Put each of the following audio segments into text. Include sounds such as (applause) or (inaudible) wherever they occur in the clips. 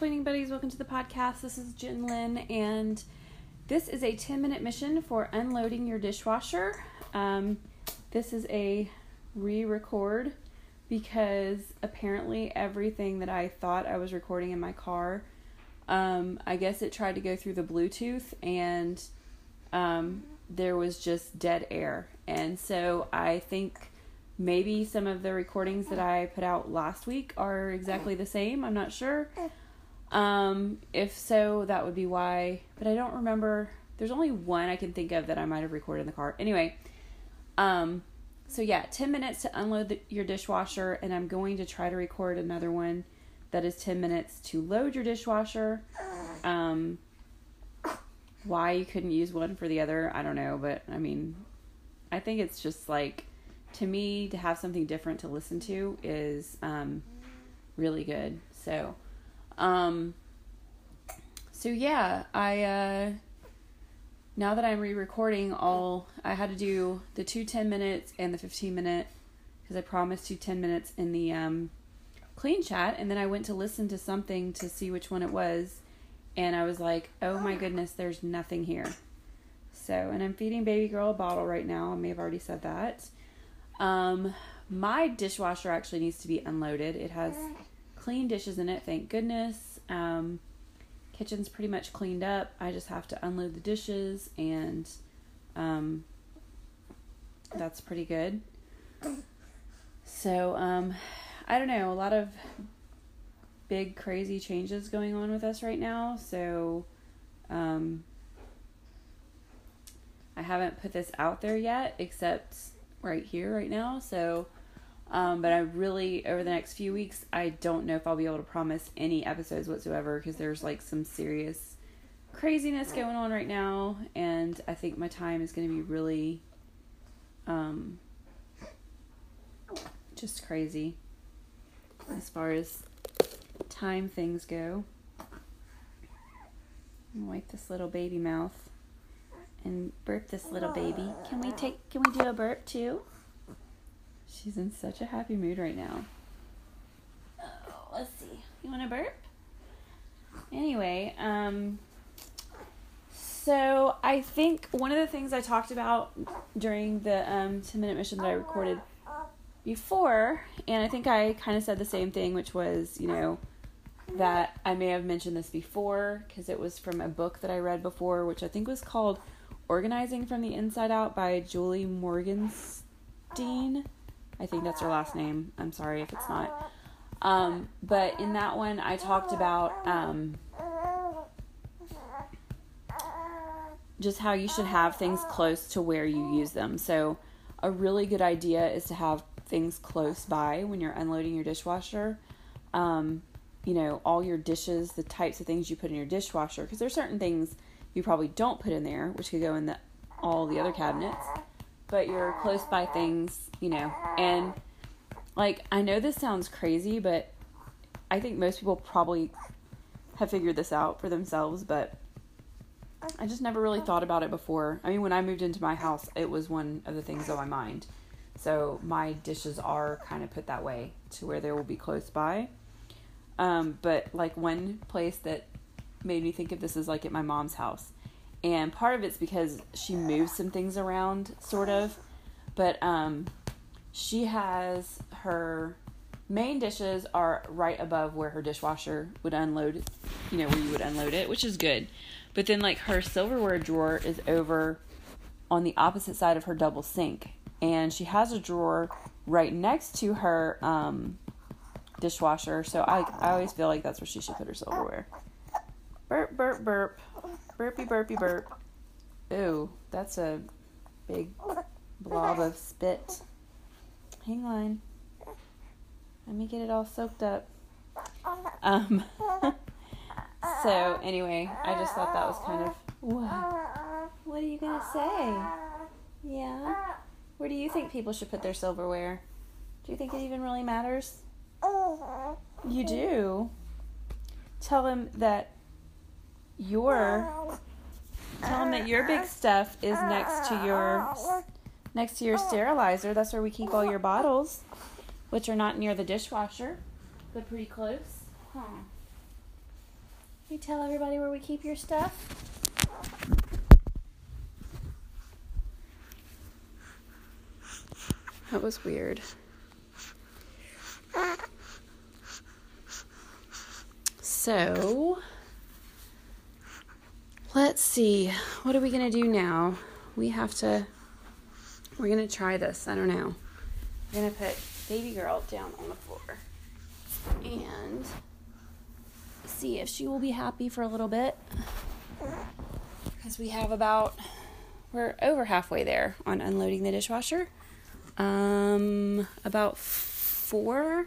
cleaning buddies. Welcome to the podcast. This is Jen Lynn, and this is a 10 minute mission for unloading your dishwasher. Um, this is a re record because apparently everything that I thought I was recording in my car, um, I guess it tried to go through the Bluetooth and um, there was just dead air. And so I think maybe some of the recordings that I put out last week are exactly the same. I'm not sure. Um, if so, that would be why. But I don't remember. There's only one I can think of that I might have recorded in the car. Anyway, um, so yeah, 10 minutes to unload the, your dishwasher, and I'm going to try to record another one that is 10 minutes to load your dishwasher. Um, why you couldn't use one for the other, I don't know, but I mean, I think it's just like to me to have something different to listen to is um, really good. So, um, so yeah, I uh, now that I'm re-recording all, I had to do the two 10 minutes and the 15 minute because I promised you 10 minutes in the um, clean chat, and then I went to listen to something to see which one it was and I was like, oh my goodness, there's nothing here. So, and I'm feeding baby girl a bottle right now. I may have already said that. Um, my dishwasher actually needs to be unloaded. It has clean dishes in it, thank goodness. Um, kitchen's pretty much cleaned up. I just have to unload the dishes, and um, that's pretty good. So, um, I don't know. A lot of big crazy changes going on with us right now. So um, I haven't put this out there yet, except right here, right now. So, um, but I really, over the next few weeks, I don't know if I'll be able to promise any episodes whatsoever because there's like some serious craziness going on right now. And I think my time is going to be really um, just crazy as far as time things go. Wipe this little baby mouth and burp this little baby. Can we take can we do a burp too? She's in such a happy mood right now. Oh, let's see. You want to burp? Anyway, um so I think one of the things I talked about during the um 10 minute mission that I recorded before, and I think I kind of said the same thing, which was, you know, that I may have mentioned this before because it was from a book that I read before, which I think was called Organizing from the Inside Out by Julie Morgenstern. I think that's her last name. I'm sorry if it's not. Um, but in that one, I talked about um, just how you should have things close to where you use them. So, a really good idea is to have things close by when you're unloading your dishwasher. Um, you know, all your dishes, the types of things you put in your dishwasher, because there's certain things you probably don't put in there, which could go in the all the other cabinets, but you're close by things, you know, and like I know this sounds crazy, but I think most people probably have figured this out for themselves, but I just never really thought about it before. I mean, when I moved into my house, it was one of the things on my mind. So my dishes are kind of put that way to where they will be close by. Um, but like one place that made me think of this is like at my mom's house. And part of it's because she moves some things around, sort of. But um, she has her main dishes are right above where her dishwasher would unload, you know, where you would unload it, which is good. But then, like, her silverware drawer is over on the opposite side of her double sink. And she has a drawer right next to her um, dishwasher. So I, I always feel like that's where she should put her silverware. Burp, burp, burp. Burpy, burpy, burp. Ooh, that's a big blob of spit. Hang on. Let me get it all soaked up. Um. (laughs) so anyway, I just thought that was kind of what? What are you gonna say? Yeah. Where do you think people should put their silverware? Do you think it even really matters? You do. Tell him that your tell him that your big stuff is next to your next to your sterilizer. That's where we keep all your bottles, which are not near the dishwasher, but pretty close. Huh. You tell everybody where we keep your stuff. That was weird. So, let's see. What are we going to do now? We have to, we're going to try this. I don't know. We're going to put baby girl down on the floor and see if she will be happy for a little bit. Because we have about, we're over halfway there on unloading the dishwasher. Um, about four,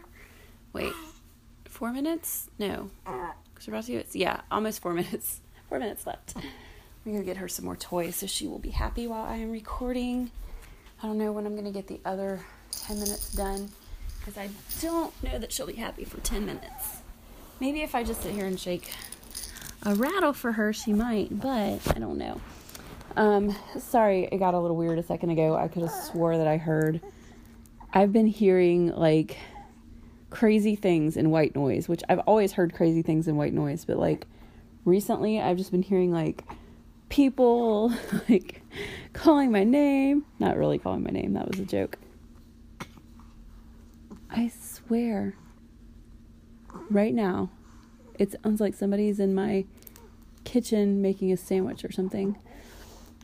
wait, four minutes? No, because we're about to do it. Yeah, almost four (laughs) minutes. Four minutes left. We're gonna get her some more toys so she will be happy while I am recording. I don't know when I'm gonna get the other 10 minutes done because I don't know that she'll be happy for 10 minutes. Maybe if I just sit here and shake a rattle for her, she might, but I don't know. Um, sorry, it got a little weird a second ago. I could have swore that I heard. I've been hearing like crazy things in white noise, which I've always heard crazy things in white noise, but like recently I've just been hearing like people (laughs) like calling my name. Not really calling my name, that was a joke. I swear, right now, it sounds like somebody's in my kitchen making a sandwich or something.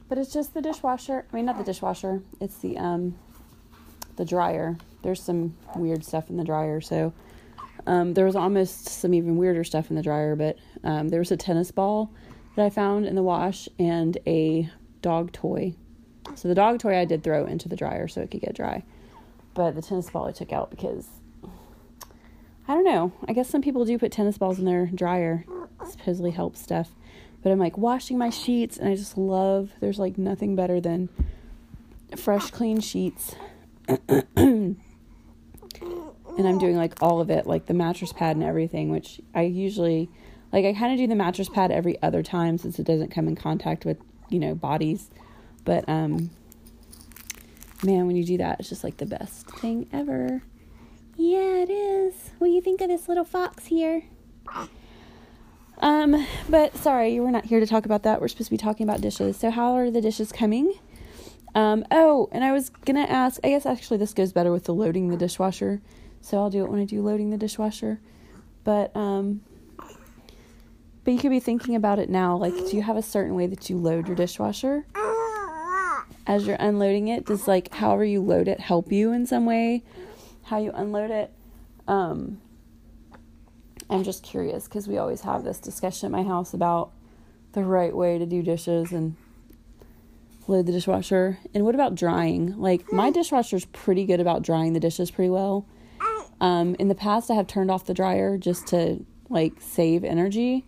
But it's just the dishwasher. I mean, not the dishwasher. It's the um, the dryer. There's some weird stuff in the dryer. So um, there was almost some even weirder stuff in the dryer. But um, there was a tennis ball that I found in the wash and a dog toy. So the dog toy I did throw into the dryer so it could get dry. But the tennis ball I took out because I don't know. I guess some people do put tennis balls in their dryer. Supposedly helps stuff. But I'm like washing my sheets and I just love there's like nothing better than fresh clean sheets. (clears throat) and I'm doing like all of it, like the mattress pad and everything, which I usually like I kind of do the mattress pad every other time since it doesn't come in contact with, you know, bodies. But um man, when you do that, it's just like the best thing ever. Yeah, it is. What do you think of this little fox here? Um, but sorry, we're not here to talk about that. We're supposed to be talking about dishes. So, how are the dishes coming? Um, oh, and I was gonna ask. I guess actually this goes better with the loading the dishwasher. So I'll do it when I do loading the dishwasher. But um, but you could be thinking about it now. Like, do you have a certain way that you load your dishwasher? as you're unloading it does like however you load it help you in some way? How you unload it? Um i'm just curious because we always have this discussion at my house about the right way to do dishes and load the dishwasher. And what about drying? Like my dishwasher's pretty good about drying the dishes pretty well. Um in the past i have turned off the dryer just to like save energy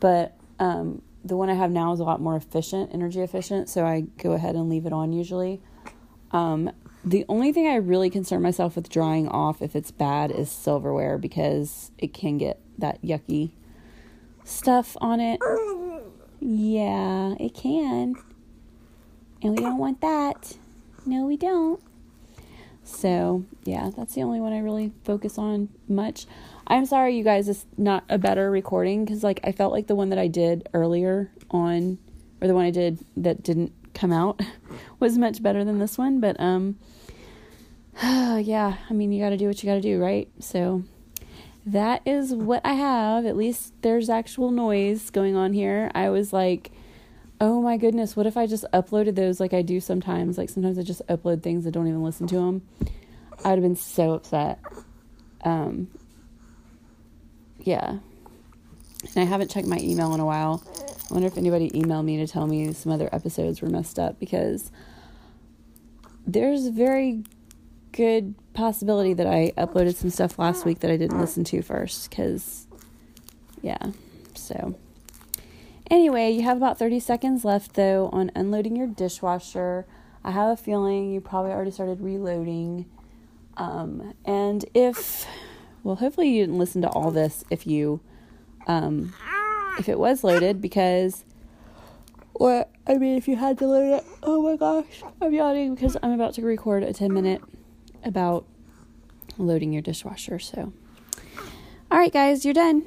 but um the one I have now is a lot more efficient, energy efficient, so I go ahead and leave it on usually. Um, the only thing I really concern myself with drying off if it's bad is silverware because it can get that yucky stuff on it. Yeah, it can. And we don't want that. No, we don't. So, yeah, that's the only one I really focus on much. I'm sorry, you guys, it's not a better recording because, like, I felt like the one that I did earlier on, or the one I did that didn't come out, (laughs) was much better than this one. But, um, (sighs) yeah, I mean, you got to do what you got to do, right? So, that is what I have. At least there's actual noise going on here. I was like, oh my goodness, what if I just uploaded those like I do sometimes? Like, sometimes I just upload things that don't even listen to them. I'd have been so upset. Um, yeah. And I haven't checked my email in a while. I wonder if anybody emailed me to tell me some other episodes were messed up because there's a very good possibility that I uploaded some stuff last week that I didn't listen to first because, yeah. So, anyway, you have about 30 seconds left though on unloading your dishwasher. I have a feeling you probably already started reloading. Um, and if well, hopefully you didn't listen to all this if you, um, if it was loaded because, what I mean, if you had to load it. Oh my gosh, I'm yawning because I'm about to record a 10 minute about loading your dishwasher. So, all right, guys, you're done.